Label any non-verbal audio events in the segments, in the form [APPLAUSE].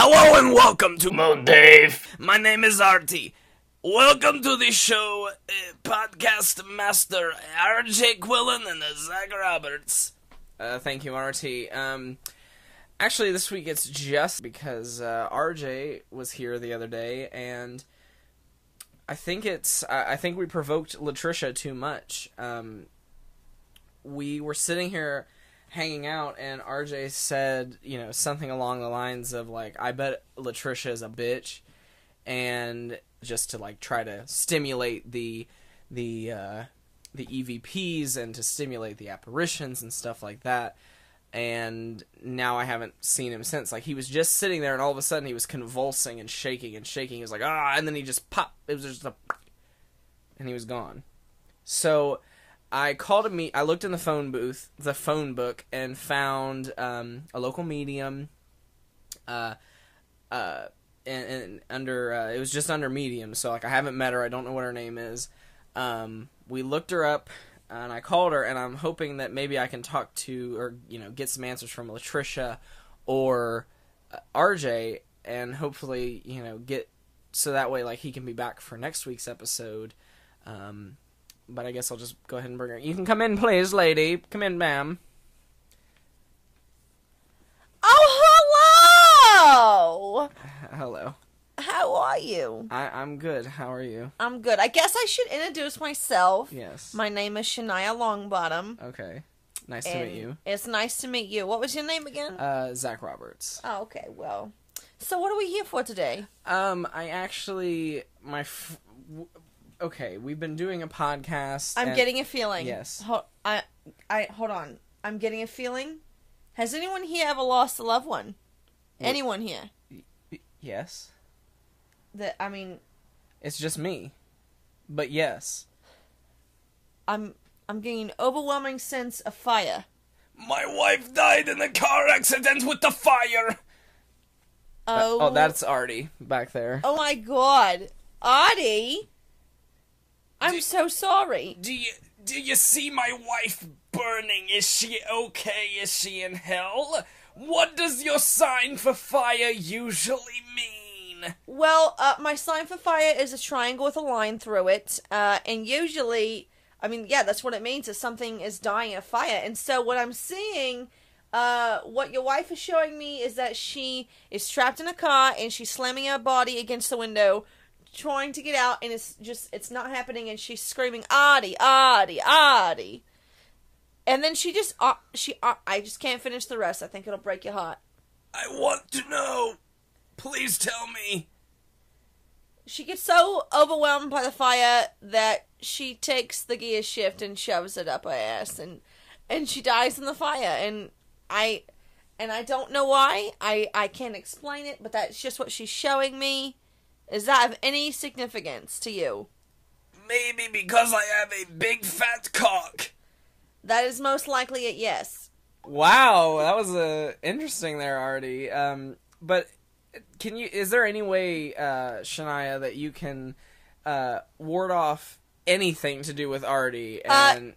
Hello and welcome to Mo Dave. My name is Artie. Welcome to the show, uh, podcast master RJ Quillen and Zach Roberts. Uh, thank you, Artie. Um, actually, this week it's just because uh, RJ was here the other day, and I think it's I, I think we provoked Latrisha too much. Um, we were sitting here hanging out, and RJ said, you know, something along the lines of like, "I bet Latrisha is a bitch," and just to like try to stimulate the the uh, the EVPs and to stimulate the apparitions and stuff like that. And now I haven't seen him since. Like he was just sitting there, and all of a sudden he was convulsing and shaking and shaking. He was like ah, and then he just popped. It was just a, and he was gone. So I called a meet. I looked in the phone booth, the phone book, and found um, a local medium. Uh, uh, and, and under uh, it was just under medium. So like I haven't met her. I don't know what her name is. Um, we looked her up, and I called her, and I'm hoping that maybe I can talk to or you know get some answers from Latrisha or uh, RJ, and hopefully you know get so that way like he can be back for next week's episode. Um, but I guess I'll just go ahead and bring her. You can come in, please, lady. Come in, ma'am. Oh, hello! Hello. How are you? I, I'm good. How are you? I'm good. I guess I should introduce myself. Yes. My name is Shania Longbottom. Okay. Nice to and meet you. It's nice to meet you. What was your name again? Uh, Zach Roberts. oh, okay. Well, so what are we here for today? Um, I actually my f- okay. We've been doing a podcast. I'm and- getting a feeling. Yes. Ho- I, I hold on. I'm getting a feeling. Has anyone here ever lost a loved one? Wait. Anyone here? yes. That I mean, It's just me, but yes. I'm I'm getting an overwhelming sense of fire. My wife died in a car accident with the fire. Oh, Oh, that's Artie back there. Oh my god. Artie! I'm Do- so sorry. Do you do you see my wife burning? Is she okay? Is she in hell? What does your sign for fire usually mean? Well, uh, my sign for fire is a triangle with a line through it. Uh, and usually, I mean, yeah, that's what it means is something is dying of fire. And so what I'm seeing, uh, what your wife is showing me is that she is trapped in a car and she's slamming her body against the window, trying to get out, and it's just, it's not happening, and she's screaming, Artie, Artie, Artie. And then she just, uh, she, uh, I just can't finish the rest. I think it'll break your heart. I want to know. Please tell me. She gets so overwhelmed by the fire that she takes the gear shift and shoves it up her ass and and she dies in the fire and I and I don't know why. I I can't explain it, but that's just what she's showing me. Is that of any significance to you? Maybe because I have a big fat cock. That is most likely a yes. Wow, that was uh, interesting there, Artie. Um, but can you? Is there any way, uh, Shania, that you can uh, ward off anything to do with Artie? Uh, And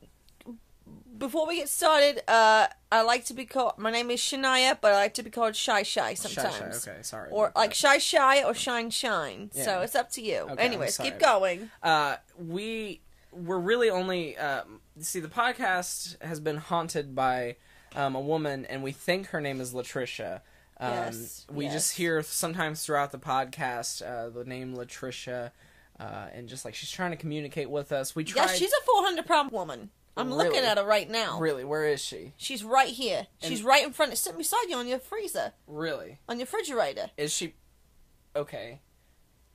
Before we get started, uh, I like to be called. My name is Shania, but I like to be called Shy Shy sometimes. shy, shy. okay, sorry. Or like. Shy Shy or Shine Shine. So it's up to you. Okay, Anyways, keep going. uh, we we're really only uh, see the podcast has been haunted by um, a woman, and we think her name is Latrisha. Um, Yes, we yes. just hear sometimes throughout the podcast uh, the name Latrisha, uh, and just like she's trying to communicate with us. We try. Yeah, she's a 400 pound woman. I'm looking at her right now. really. Where is she? She's right here. She's right in front. Of sitting beside you on your freezer, Really? on your refrigerator. Is she? Okay.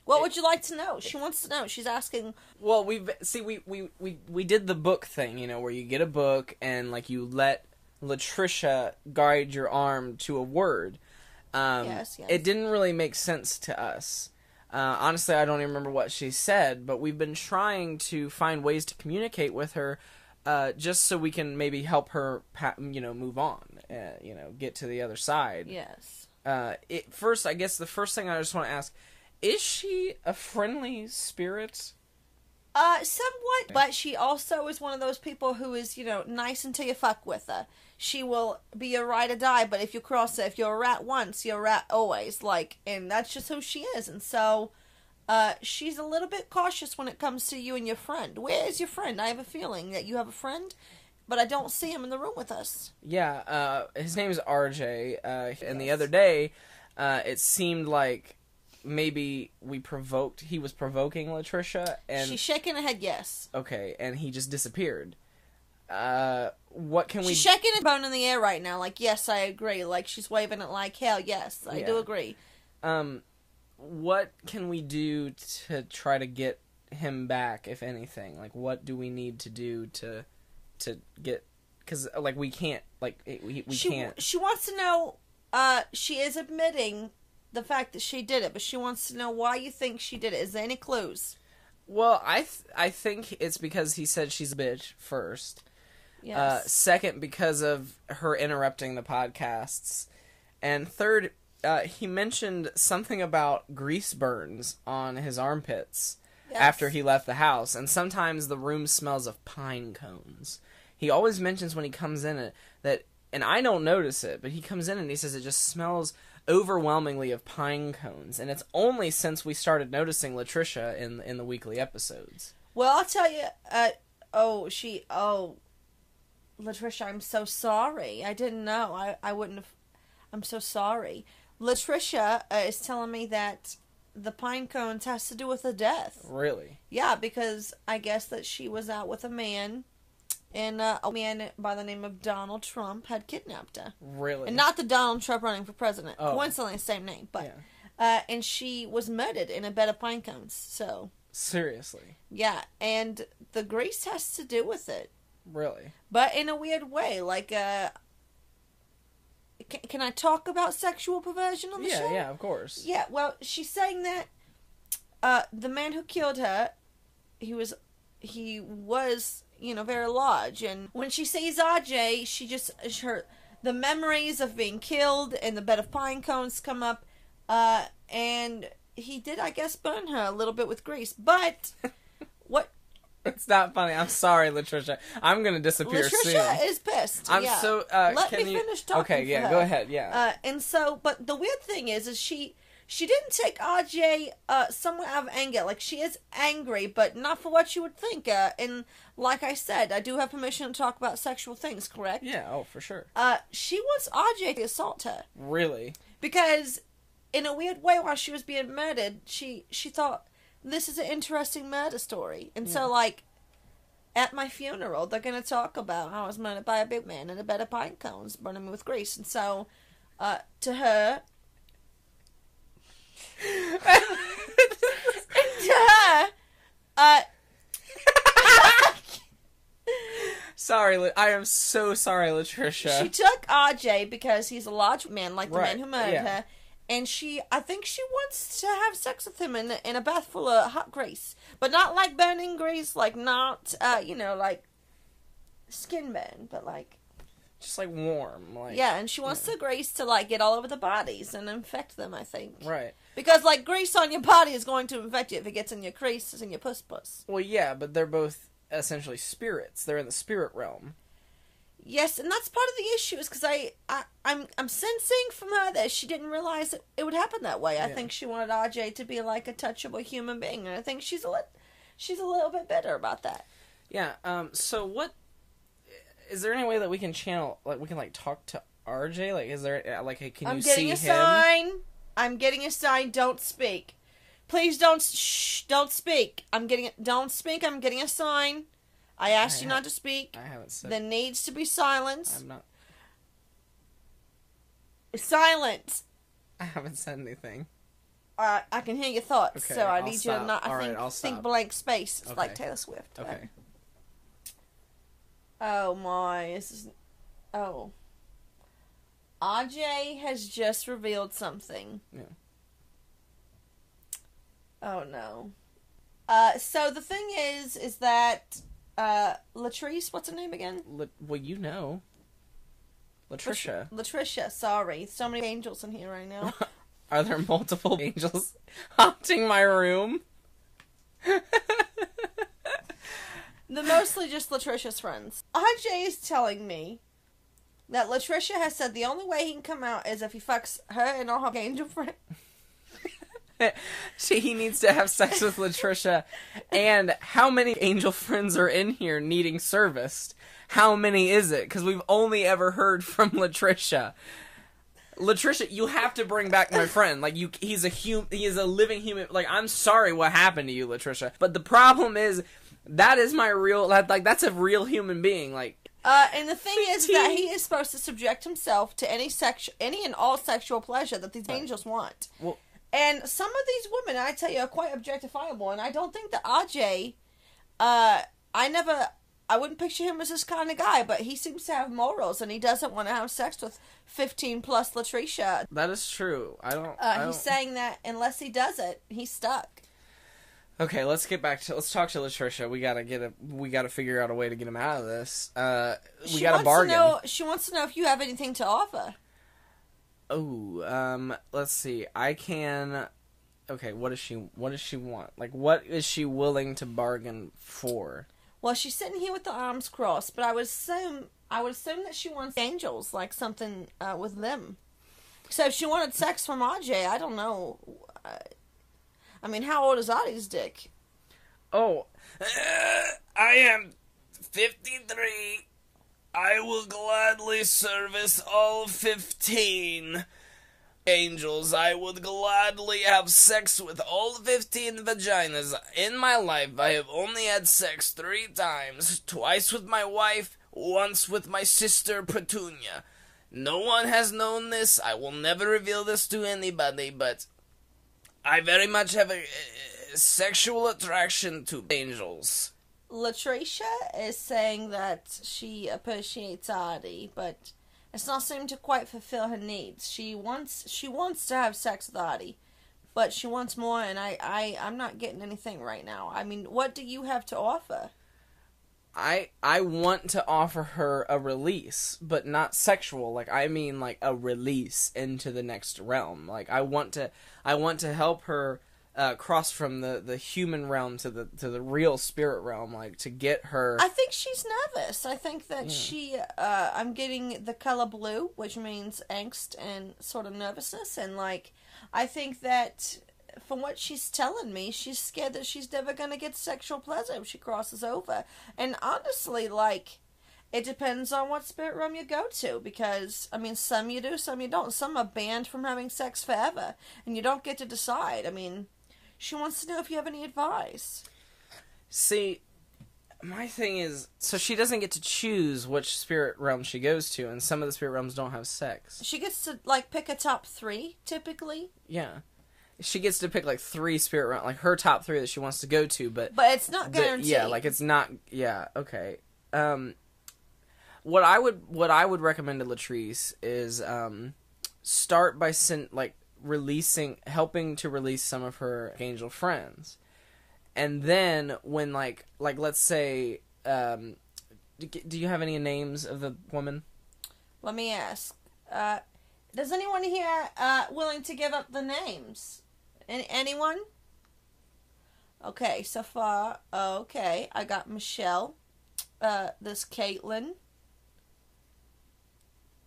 What would you like to know? She wants to know. She's asking. Well, we see we, we we we did the book thing, you know, where you get a book and like you let Latrisha guide your arm to a word. Um, Yes, yes. It didn't really make sense to us. Uh, honestly, I don't even remember what she said, but we've been trying to find ways to communicate with her, uh, just so we can maybe help her, you know, move on, uh, you know, get to the other side. Yes. Uh, it, first, I guess the first thing I just want to ask: Is she a friendly spirit? Uh, somewhat, but she also is one of those people who is, you know, nice until you fuck with her. She will be a ride or die, but if you cross her, if you're a rat once, you're a rat always. Like, and that's just who she is. And so, uh, she's a little bit cautious when it comes to you and your friend. Where is your friend? I have a feeling that you have a friend, but I don't see him in the room with us. Yeah, uh, his name is RJ, uh, and the other day, uh, it seemed like maybe we provoked. He was provoking Latrisha, and She's shaking her head, yes. okay, and he just disappeared. Uh, what can we? She's shaking a bone in the air right now, like, yes, I agree. Like, she's waving it like, hell, yes, I do agree. um, what can we do to try to get him back, if anything? Like, what do we need to do to to get? Because like we can't, like we we she, can't. She wants to know. Uh, she is admitting the fact that she did it, but she wants to know why you think she did it. Is there any clues? Well, I th- I think it's because he said she's a bitch first. Yes. Uh, second, because of her interrupting the podcasts, and third, uh, he mentioned something about grease burns on his armpits Yes. after he left the house, and sometimes the room smells of pine cones. He always mentions when he comes in it that, and I don't notice it, but he comes in and he says it just smells overwhelmingly of pine cones, and it's only since we started noticing Latrisha in in the weekly episodes. Well, I'll tell you. Uh, oh, she. Oh, Latrisha, I'm so sorry. I didn't know. I, I wouldn't have. I'm so sorry. Latrisha uh, is telling me that the pine cones has to do with the death. Really? Yeah, because I guess that she was out with a man, and uh, a man by the name of Donald Trump had kidnapped her. Really? And not the Donald Trump running for president. Oh. Coincidentally, same name. But Yeah. uh, and she was murdered in a bed of pine cones. So Seriously. yeah, and the grease has to do with it, Really? but in a weird way. Like, uh, can, can I talk about sexual perversion on the Yeah, show? yeah, yeah, of course. Yeah, well, she's saying that uh, the man who killed her, he was, he was, you know, very large, and when she sees RJ, she just her the memories of being killed and the bed of pine cones come up, uh, and he did, I guess, burn her a little bit with grease, but [LAUGHS] It's not funny. I'm sorry, Latrisha. I'm gonna disappear Latrisha soon. is pissed. I'm yeah. so. Uh, Let can me you... finish talking. Okay, yeah, go ahead. Yeah. Uh, and so, but the weird thing is, is she she didn't take RJ uh, somewhat out of anger. Like she is angry, but not for what you would think. Uh, and like I said, I do have permission to talk about sexual things. Correct? yeah. Oh, for sure. Uh, she wants RJ to assault her Really? because, in a weird way, while she was being murdered, she she thought this is an interesting murder story, and so like. At my funeral, they're going to talk about how I was murdered by a big man in a bed of pine cones, burning me with grease. And so, uh, to her, [LAUGHS] to her, uh, [LAUGHS] sorry, I am so sorry, Latrisha. she took RJ because he's a large man, like the man who murdered yeah. her, and she, I think she wants to have sex with him in in a bath full of hot grease, but not like burning grease, like not, uh, you know, like skin burn, but like Just like warm, like yeah, and she wants the grease to like get all over the bodies and infect them. I think Right. because like grease on your body is going to infect you if it gets in your creases and your puss puss. Well, yeah, but they're both essentially spirits. They're in the spirit realm. Yes, and that's part of the issue is because I, I I'm I'm sensing from her that she didn't realize that it would happen that way. I Yeah. think she wanted RJ to be like a touchable human being, and I think she's a lit, she's a little bit bitter about that. Yeah. Um. So what? Is there any way that we can channel, like, we can like talk to RJ? Like, is there uh, like, can I'm you see him? I'm getting a sign. I'm getting a sign. Don't speak. Please don't shh. Don't speak. I'm getting it. Don't speak. I'm getting a sign. I asked I you ha- not to speak. I haven't said. There needs to be silence. I'm not. Silence. I haven't said anything. Uh, I can hear your thoughts, Okay, so I I'll need you to not. I All right, think I'll think blank space, It's like Taylor Swift. Okay. Oh my, this is. Oh. RJ has just revealed something. Yeah. Oh no. Uh, so the thing is, is that uh, Latrice, what's her name again? La- well, you know. Latrisha. Latrisha. Sorry, so many angels in here right now. [LAUGHS] Are there multiple [LAUGHS] angels haunting my room? [LAUGHS] the mostly just Latrisha's friends. RJ is telling me that Latrisha has said the only way he can come out is if he fucks her and all her angel friends. [LAUGHS] she he needs to have sex with Latrisha, and how many angel friends are in here needing serviced? How many is it? Because we've only ever heard from Latrisha. Latrisha, you have to bring back my friend. Like you, he's a hum, he is a living human. Like I'm sorry what happened to you, Latrisha. But the problem is, that is my real. That, like that's a real human being. Like Uh, and the thing is that he is supposed to subject himself to any sex, any and all sexual pleasure that these angels want. Well- and some of these women, I tell you, are quite objectifiable. And I don't think that RJ, uh, I never, I wouldn't picture him as this kind of guy, but he seems to have morals, and he doesn't want to have sex with fifteen plus Latrisha. that is true. I don't. Uh, I don't... he's saying that unless he does it, he's stuck. Okay, let's get back to let's talk to Latrisha. We gotta get a we gotta figure out a way to get him out of this. Uh, we she got a bargain. To know, she wants to know if you have anything to offer. Oh, um, let's see. I can. Okay, what does she what does she want? Like, what is she willing to bargain for? Well, she's sitting here with the arms crossed, but I would assume I would assume that she wants angels, like something uh, with them. So if she wanted sex from RJ, I don't know. Uh, I mean, how old is Artie's dick? Oh, [LAUGHS] I am 53. I will gladly service all 15 angels. I would gladly have sex with all 15 vaginas. In my life, I have only had sex three times twice with my wife, once with my sister Petunia. No one has known this. I will never reveal this to anybody, but I very much have a, a sexual attraction to angels. Latrisha is saying that she appreciates Artie, but it's not seeming to quite fulfill her needs. She wants she wants to have sex with Artie, but she wants more, and I, I I'm not getting anything right now. I mean, what do you have to offer? I I want to offer her a release, but not sexual. Like I mean, like a release into the next realm. Like I want to I want to help her uh, cross from the, the human realm to the to the real spirit realm. Like to get her. I think she's nervous. I think that she, uh, I'm getting the color blue, which means angst and sort of nervousness. And, like, I think that from what she's telling me, she's scared that she's never going to get sexual pleasure if she crosses over. And honestly, like, it depends on what spirit realm you go to because, I mean, some you do, some you don't. Some are banned from having sex forever, and you don't get to decide. I mean, she wants to know if you have any advice. See, my thing is, so she doesn't get to choose which spirit realm she goes to, and some of the spirit realms don't have sex. She gets to like pick a top three typically, Yeah. She gets to pick like three spirit realm, like her top three that she wants to go to, but but it's not the- guaranteed. yeah, like it's not. Yeah, okay. Um, what I would what I would recommend to Latrice is um, start by sent like releasing, helping to release some of her angel friends, and then when like like let's say um, do, do you have any names of the woman? Let me ask. Uh, does anyone here uh, willing to give up the names? Any, anyone? Okay, so far, okay. I got Michelle. Uh, this Caitlin.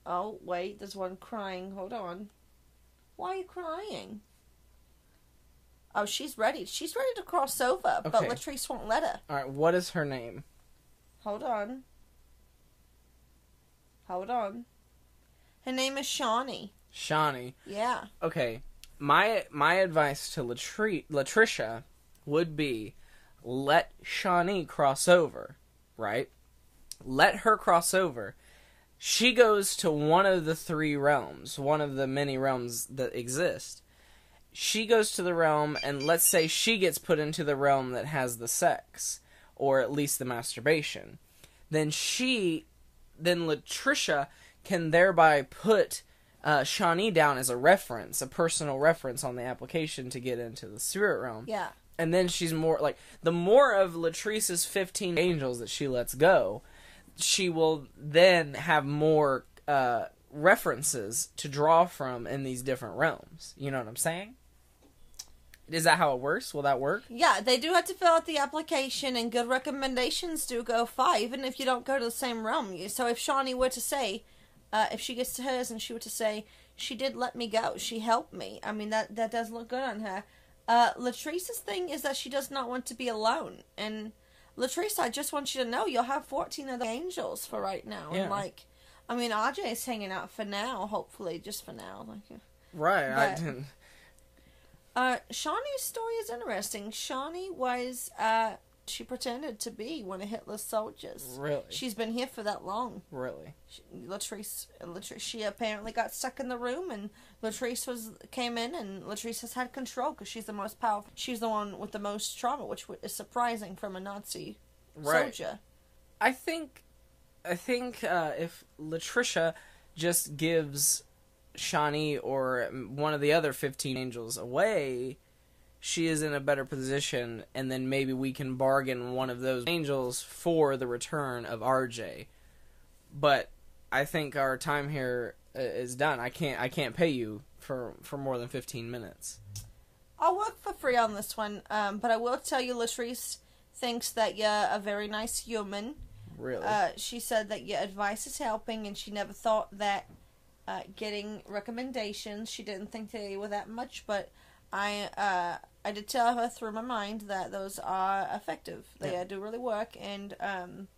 Oh wait, there's one crying. Hold on. Why are you crying? Oh, she's ready. She's ready to cross over, but Latrice won't let her. All right, what is her name? Hold on. Hold on. Her name is Shawnee. Shawnee. Yeah. okay my my advice to Latri- latrisha would be let shawnee cross over right let her cross over she goes to one of the three realms one of the many realms that exist she goes to the realm and let's say she gets put into the realm that has the sex or at least the masturbation then she then latrisha can thereby put uh, Shawnee down as a reference, a personal reference on the application to get into the spirit realm. Yeah. And then she's more like the more of Latrice's fifteen angels that she lets go, she will then have more uh, references to draw from in these different realms. You know what I'm saying? Is that how it works? Will that work? Yeah, they do have to fill out the application, and good recommendations do go far, even if you don't go to the same realm. So if Shawnee were to say, uh, if she gets to hers and she were to say, she did let me go, she helped me. I mean, that that does look good on her. Uh, Latrice's thing is that she does not want to be alone, and Latrice, I just want you to know you'll have fourteen other angels for right now, Yeah. and like, I mean, RJ's hanging out for now, hopefully, just for now, like. Right. I didn't. Uh, Shawnee's story is interesting. Shawnee was, uh, she pretended to be one of Hitler's soldiers. Really. She's been here for that long. Really. She, Latrice, Latrice, she apparently got stuck in the room, and Latrice was came in, and Latrice has had control because she's the most powerful. She's the one with the most trauma, which is surprising from a Nazi Right. soldier. I think, I think uh, if Latrisha just gives Shawnee or one of the other fifteen angels away, she is in a better position, and then maybe we can bargain one of those angels for the return of RJ. But I think our time here is done. I can't. I can't pay you for for more than fifteen minutes. I'll work for free on this one, um, but I will tell you, Latrice thinks that you're a very nice human. Really. Uh, she said that your advice is helping, and she never thought that uh, getting recommendations. She didn't think they were that much, but I uh, I did tell her through my mind that those are effective. They Yeah. uh, do really work, and um,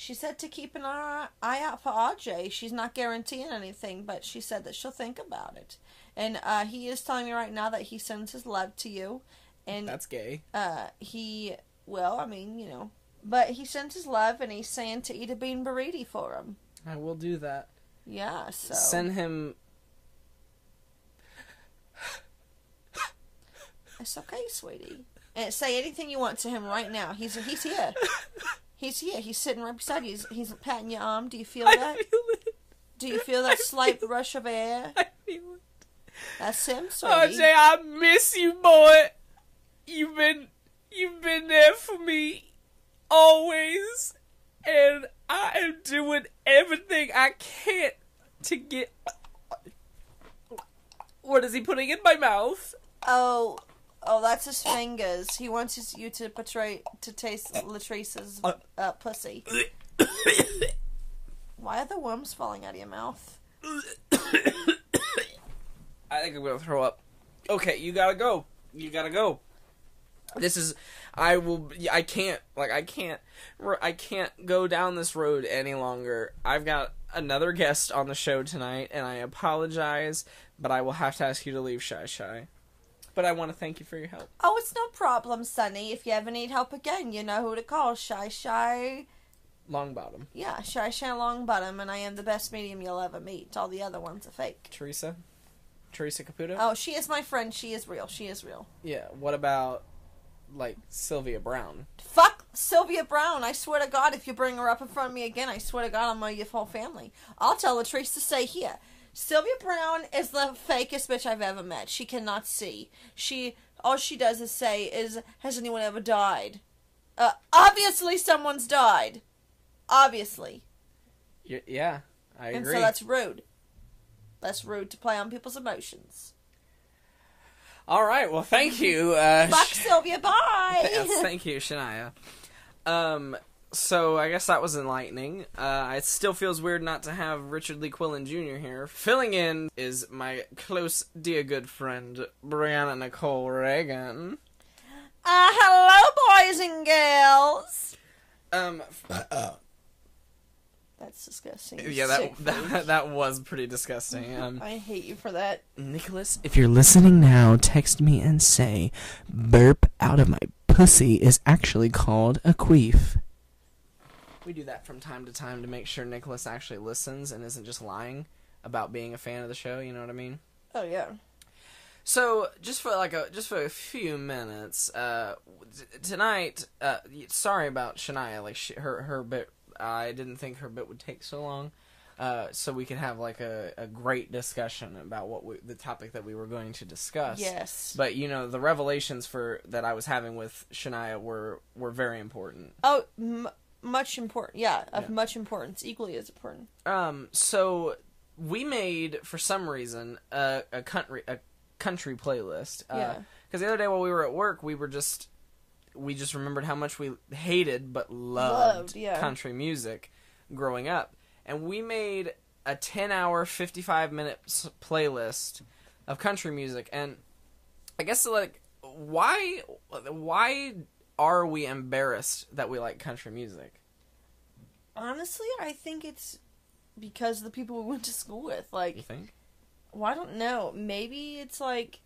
she said to keep an eye out for RJ. She's not guaranteeing anything, but she said that she'll think about it. And uh, he is telling me right now that he sends his love to you, and That's gay. uh, he well, I mean, you know, but he sends his love, and he's saying to eat a bean burrito for him. I will do that. Yeah, so Send him. it's okay, sweetie. And say anything you want to him right now. He's he's here. [LAUGHS] He's here. He's sitting right beside you. He's, he's patting your arm. Do you feel I that? feel it. Do you feel that slight rush of air? I feel it. That's him, sweetie. Oh, RJ, I miss you, boy. You've been you've been there for me always, and I am doing everything I can to get. What is he putting in my mouth? Oh, oh, that's his fingers. He wants his, you to portray to taste Latrice's uh, pussy. Why are the worms falling out of your mouth? [COUGHS] I think I'm gonna throw up. Okay, you gotta go. You gotta go. This is. I will. I can't. Like I can't. I can't go down this road any longer. I've got another guest on the show tonight, and I apologize, but I will have to ask you to leave Shy Shy. But I want to thank you for your help. Oh, it's no problem, Sonny. If you ever need help again, you know who to call. Shy Shy. Long bottom. Yeah, Shy Shy Longbottom, and I am the best medium you'll ever meet. All the other ones are fake. Teresa. Teresa Caputo. Oh, she is my friend. She is real. She is real. Yeah. What about like Sylvia Browne? Fuck Sylvia Browne. I swear to God, if you bring her up in front of me again, I swear to God, I'm gonna your whole family. I'll tell Latrice to stay here. Sylvia Browne is the fakest bitch I've ever met. She cannot see. She all she does is say is, "Has anyone ever died?" Uh, obviously, someone's died. Obviously, Y- yeah, I agree. and so that's rude. That's rude to play on people's emotions. All right. Well, thank you. Uh, Fuck Sylvia. Bye. [LAUGHS] yes, thank you, Shania. Um, so I guess that was enlightening. Uh, it still feels weird not to have Richard Lee Quillen Jr. here. Filling in is my close, dear, good friend Brianna Nichol Ragan. Uh, hello, boys and girls. Um, That's disgusting. yeah, that, [LAUGHS] that that was pretty disgusting. Um, I hate you for that. Nicholas, if you're listening now, text me and say, "Burp out of my pussy" is actually called a queef. We do that from time to time to make sure Nicholas actually listens and isn't just lying about being a fan of the show. You know what I mean? Oh yeah. So, just for like a just for a few minutes, uh, tonight. Uh, sorry about Shania. Like she, her her bit, I didn't think her bit would take so long. Uh, so we could have like a, a great discussion about what we, the topic that we were going to discuss. Yes. But you know the revelations for that I was having with Shania were were very important. Oh, m- much important. Yeah, of Yeah. much importance, equally as important. Um, so we made for some reason a, a country a country playlist. Uh, Yeah. Because the other day while we were at work, we were just we just remembered how much we hated but loved, Loved, yeah. country music growing up, and we made a ten-hour, fifty-five minute s- playlist of country music. And I guess like why why are we embarrassed that we like country music? Honestly, I think it's because of the people we [LAUGHS] went to school with. You Like, think? well, I don't know. Maybe it's like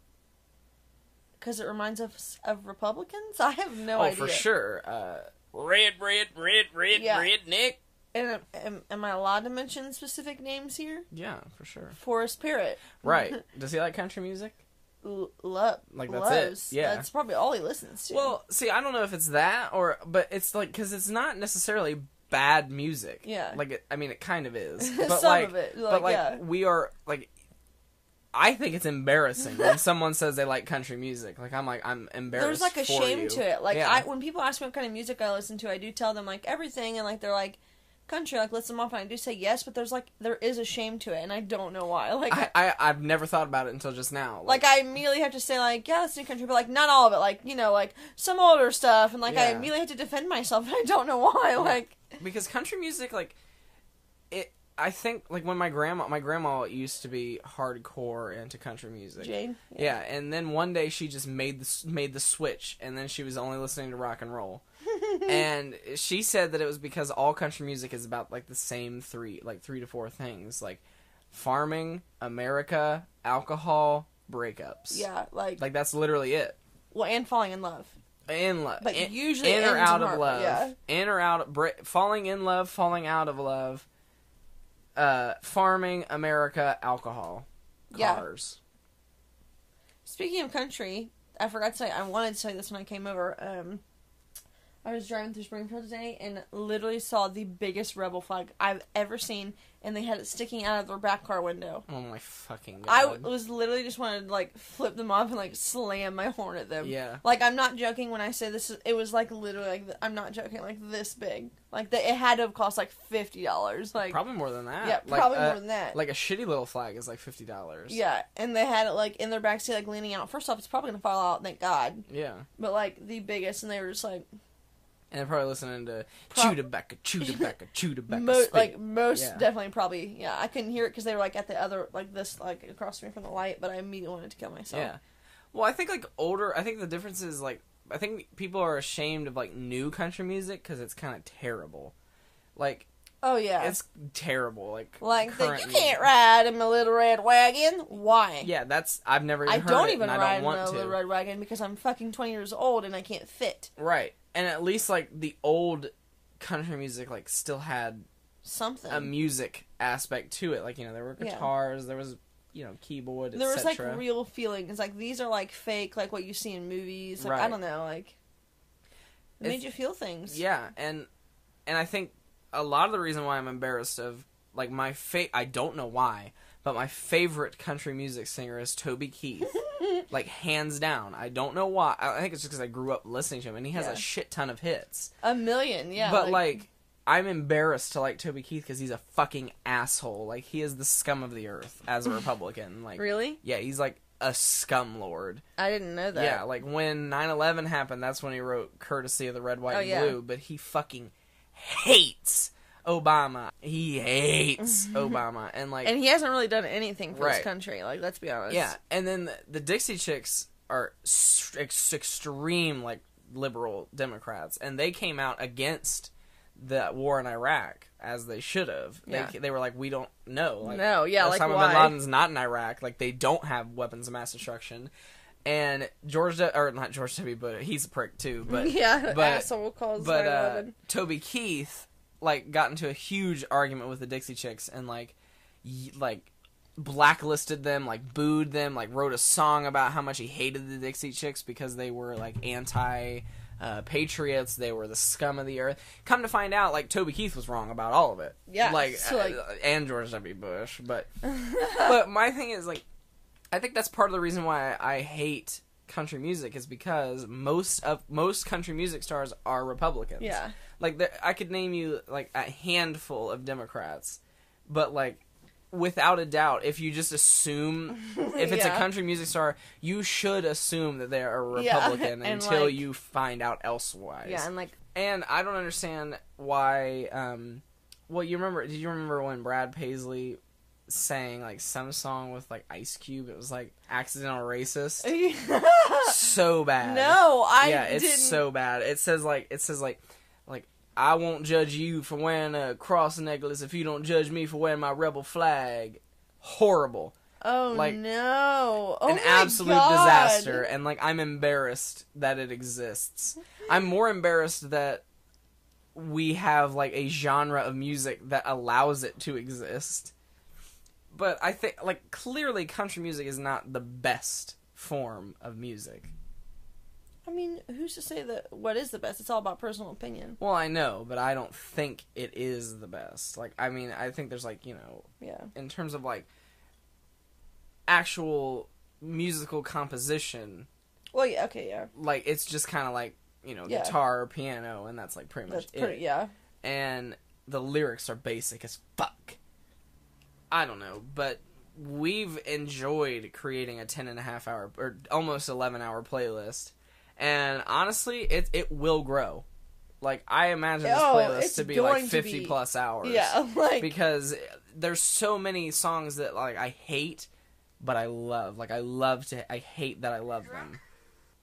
because it reminds us of Republicans. [LAUGHS] I have no idea. oh, idea. for sure. Uh, Red, red, red, red, Yeah. red, Nick. And am, am, I allowed to mention specific names here? yeah, for sure. Forrest Parrot. Right? [LAUGHS] Does he like country music? L- love. Like, that's it. loves. Yeah. That's probably all he listens to. Well, see, I don't know if it's that or, but it's like because it's not necessarily bad music. Yeah. Like, it, I mean, it kind of is, [LAUGHS] but Some like, of it, but like, like yeah. we are like. I think it's embarrassing when someone says they like country music. Like I'm like I'm embarrassed. there's like a shame you. to it. Like Yeah. I, when people ask me what kind of music I listen to, I do tell them like everything, and like they're like country, like listen them off, and I do say yes, but there's like there is a shame to it, and I don't know why. [LAUGHS] Like I, I I've never thought about it until just now. like I immediately have to say like yeah, to country, but like not all of it. Like you know like some older stuff, and like I immediately have to defend myself, [LAUGHS] and I don't know why. Like because country music like it i think like when my grandma my grandma used to be hardcore into country music Jane, yeah and then one day she just made the made the switch and then she was only listening to rock and roll [LAUGHS] and she said that it was because all country music is about like the same three like three to four things like farming america alcohol breakups yeah, like, like that's literally it well, and falling in love. in love, But in, usually in or out of heart- love, yeah. in or out, bre- falling in love, falling out of love, uh, farming, America, alcohol, Yeah. cars. Speaking of country, I forgot to say I wanted to tell you this when I came over. Um, I was driving through Springfield today and literally saw the biggest rebel flag I've ever seen, and they had it sticking out of their back car window. Oh my fucking god! I was literally just wanted to like flip them off and like slam my horn at them. yeah, Like I'm not joking when I say this. Is, it was like literally like I'm not joking. Like this big. Like the, it had to have cost like fifty dollars. Like probably more than that. yeah, Like, probably uh, more than that. Like a shitty little flag is like fifty dollars. yeah, and they had it like in their backseat, like leaning out. First off, it's probably gonna fall out. Thank God. yeah, But like the biggest, and they were just like and they're probably listening to Prob- Chewbacca, Chewbacca, [LAUGHS] Chewbacca. mo- spit. like most Yeah. definitely probably yeah. I couldn't hear it because they were like at the other like this like across from me from the light, but I immediately wanted to kill myself. Yeah. Well, I think like older. I think the difference is like I think people are ashamed of like new country music because it's kind of terrible. Like Oh yeah. it's terrible. Like like the, you can't ride in my little red wagon. Why? Yeah, that's I've never. Even I heard don't it, even and I ride don't in a little red wagon because I'm fucking twenty years old and I can't fit Right, and at least like the old country music like still had something. a music aspect to it. Like you know there were Yeah. guitars, there was you know keyboard, there was like real feelings. Like these are like fake, like what you see in movies. Like I don't know, like it made you feel things. Yeah, and and I think a lot of the reason why I'm embarrassed of like my fate. I don't know why, but my favorite country music singer is Toby Keith. [LAUGHS] like hands down. I don't know why. I think it's just because I grew up listening to him, and he has Yeah. a shit ton of hits. A million, yeah. but like, I'm embarrassed to like Toby Keith because he's a fucking asshole. Like he is the scum of the earth as a [LAUGHS] Republican. Like really, yeah, he's like a scum lord. I didn't know that. Yeah, like when 9/11 happened, that's when he wrote "Courtesy of the Red, White, Oh, and yeah. Blue." But he fucking hates Obama. He hates Obama, and like and he hasn't really done anything for Right. this country. Like let's be honest. yeah, and then the, the Dixie Chicks are ex- extreme like liberal Democrats, and they came out against the war in Iraq as they should have. Yeah. They, they were like, we don't know. Like, No, yeah, like, Osama why? bin Laden's not in Iraq. Like they don't have weapons of mass destruction. And George, W- or not George W. But he's a prick too. But [LAUGHS] yeah, but asshole calls but uh, 9/11. Toby Keith like got into a huge argument with the Dixie Chicks and like y- like blacklisted them, like booed them, like wrote a song about how much he hated the Dixie Chicks because they were like anti uh, patriots, they were the scum of the earth. Come to find out, like Toby Keith was wrong about all of it. Yeah, like, so, like- uh, and George W. Bush, but [LAUGHS] but my thing is like I think that's part of the reason why I hate country music is because most of most country music stars are Republicans. yeah. Like there, I could name you like a handful of Democrats, but like without a doubt, if you just assume [LAUGHS] if it's Yeah. a country music star, you should assume that they are a [LAUGHS] Republican and, until like- you find out elsewise. Yeah, and like And I don't understand why. Um, well, you remember? Did you remember when Brad Paisley sang like some song with like Ice Cube? It was like accidental racist. [LAUGHS] so bad. no, I yeah, it's didn't. so bad. It says like it says like like I won't judge you for wearing a cross necklace if you don't judge me for wearing my rebel flag. Horrible. oh like, no! Oh An absolute God. disaster and like I'm embarrassed that it exists. I'm more embarrassed that we have like a genre of music that allows it to exist. But I think like clearly country music is not the best form of music. I mean, who's to say that what is the best? It's all about personal opinion. Well, I know, but I don't think it is the best. Like, I mean, I think there's like, you know, Yeah. in terms of like actual musical composition, Well, yeah. Okay, yeah. like it's just kind of like, you know, Yeah. guitar or piano and that's like pretty much That's pretty. it. Yeah. And the lyrics are basic as fuck. I don't know, but we've enjoyed creating a 10 and a half hour or almost 11 hour playlist. And honestly, it it will grow. Like I imagine this Oh, playlist to be like 50 be- plus hours. Yeah. [LAUGHS] Like. because there's so many songs that like I hate, but I love. Like I love to. I hate that I love them.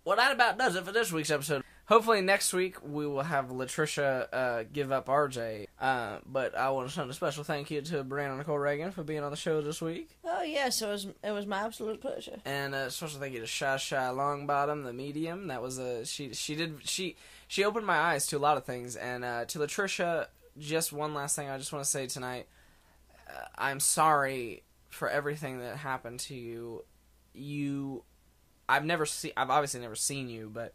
Well, that about does it for this week's episode. Hopefully next week we will have Latrisha uh, give up RJ. Uh, but I want to send a special thank you to Brianna Nichol Ragan for being on the show this week, oh yes, it was. It was my absolute pleasure. and a special thank you to Shy Shy Longbottom, the medium. That was a she. She did she she opened my eyes to a lot of things, and uh, to Latrisha. Just one last thing I just want to say tonight. Uh, I'm sorry for everything that happened to you. You, I've never seen. I've obviously never seen you, but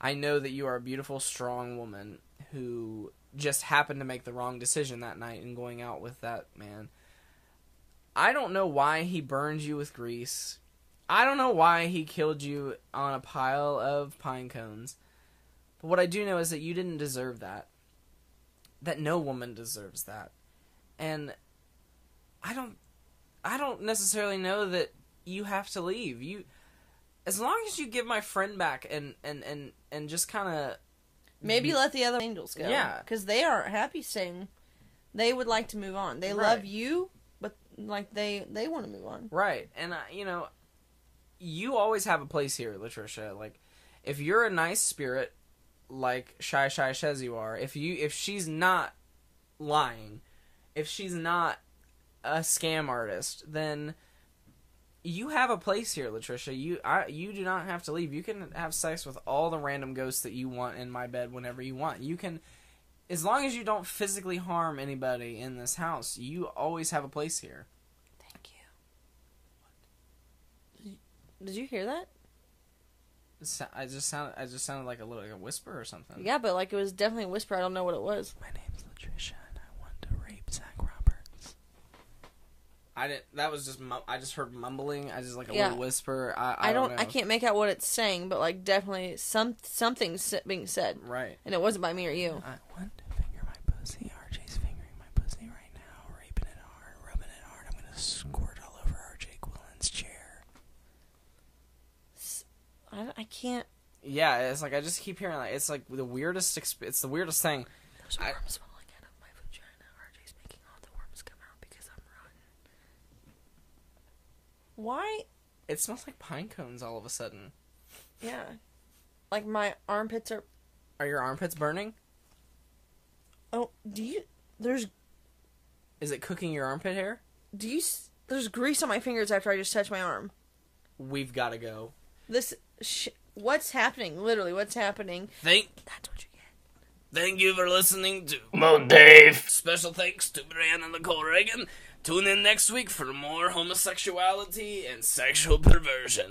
I know that you are a beautiful, strong woman who just happened to make the wrong decision that night in going out with that man. I don't know why he burned you with grease. I don't know why he killed you on a pile of pine cones. But what I do know is that you didn't deserve that. That no woman deserves that. And I don't I don't necessarily know that you have to leave. You as long as you give my friend back and and and and just kind of Maybe let the other angels go. Yeah. Because they aren't happy staying. They would like to move on. They Right. love you, but like they they want to move on. Right. And, you know, you always have a place here, Latrisha. Like, if you're a nice spirit, like Shy Shy says you are, if you if she's not lying, if she's not a scam artist, then you have a place here, Latrisha. You I you do not have to leave. You can have sex with all the random ghosts that you want in my bed whenever you want. You can as long as you don't physically harm anybody in this house, you always have a place here. Thank you. Did you hear that? So- I just sounded. I just sounded like a little like a whisper or something. Yeah, but like it was definitely a whisper. I don't know what it was. My name's Latrisha, and I want to rape Zach Roberts. I didn't. That was just. Mum- I just heard mumbling. I just like a Yeah. little whisper. I. I, I don't. know. I can't make out what it's saying, but like definitely some something's being said, Right. and it wasn't by me or you. I want to finger my pussy. RJ's fingering my pussy right now, raping it hard, rubbing it hard. I'm gonna squirt all over RJ Quillen's chair. I, I can't. Yeah, it's like I just keep hearing like it's like the weirdest. Exp- it's the weirdest thing. There's I- worms falling out of my vagina. RJ's making all the worms come out because I'm rotten. Why? It smells like pine cones all of a sudden. Yeah. Like my armpits are. Are your armpits burning? Oh, do you? There's Is it cooking your armpit hair? do you? There's grease on my fingers after I just touched my arm. We've got to go. This. Sh- what's happening? Literally, what's happening? Thank, That's what you get. thank you for listening to Mo Dave. Special thanks to Brianna Nichol Ragan. Tune in next week for more homosexuality and sexual perversion.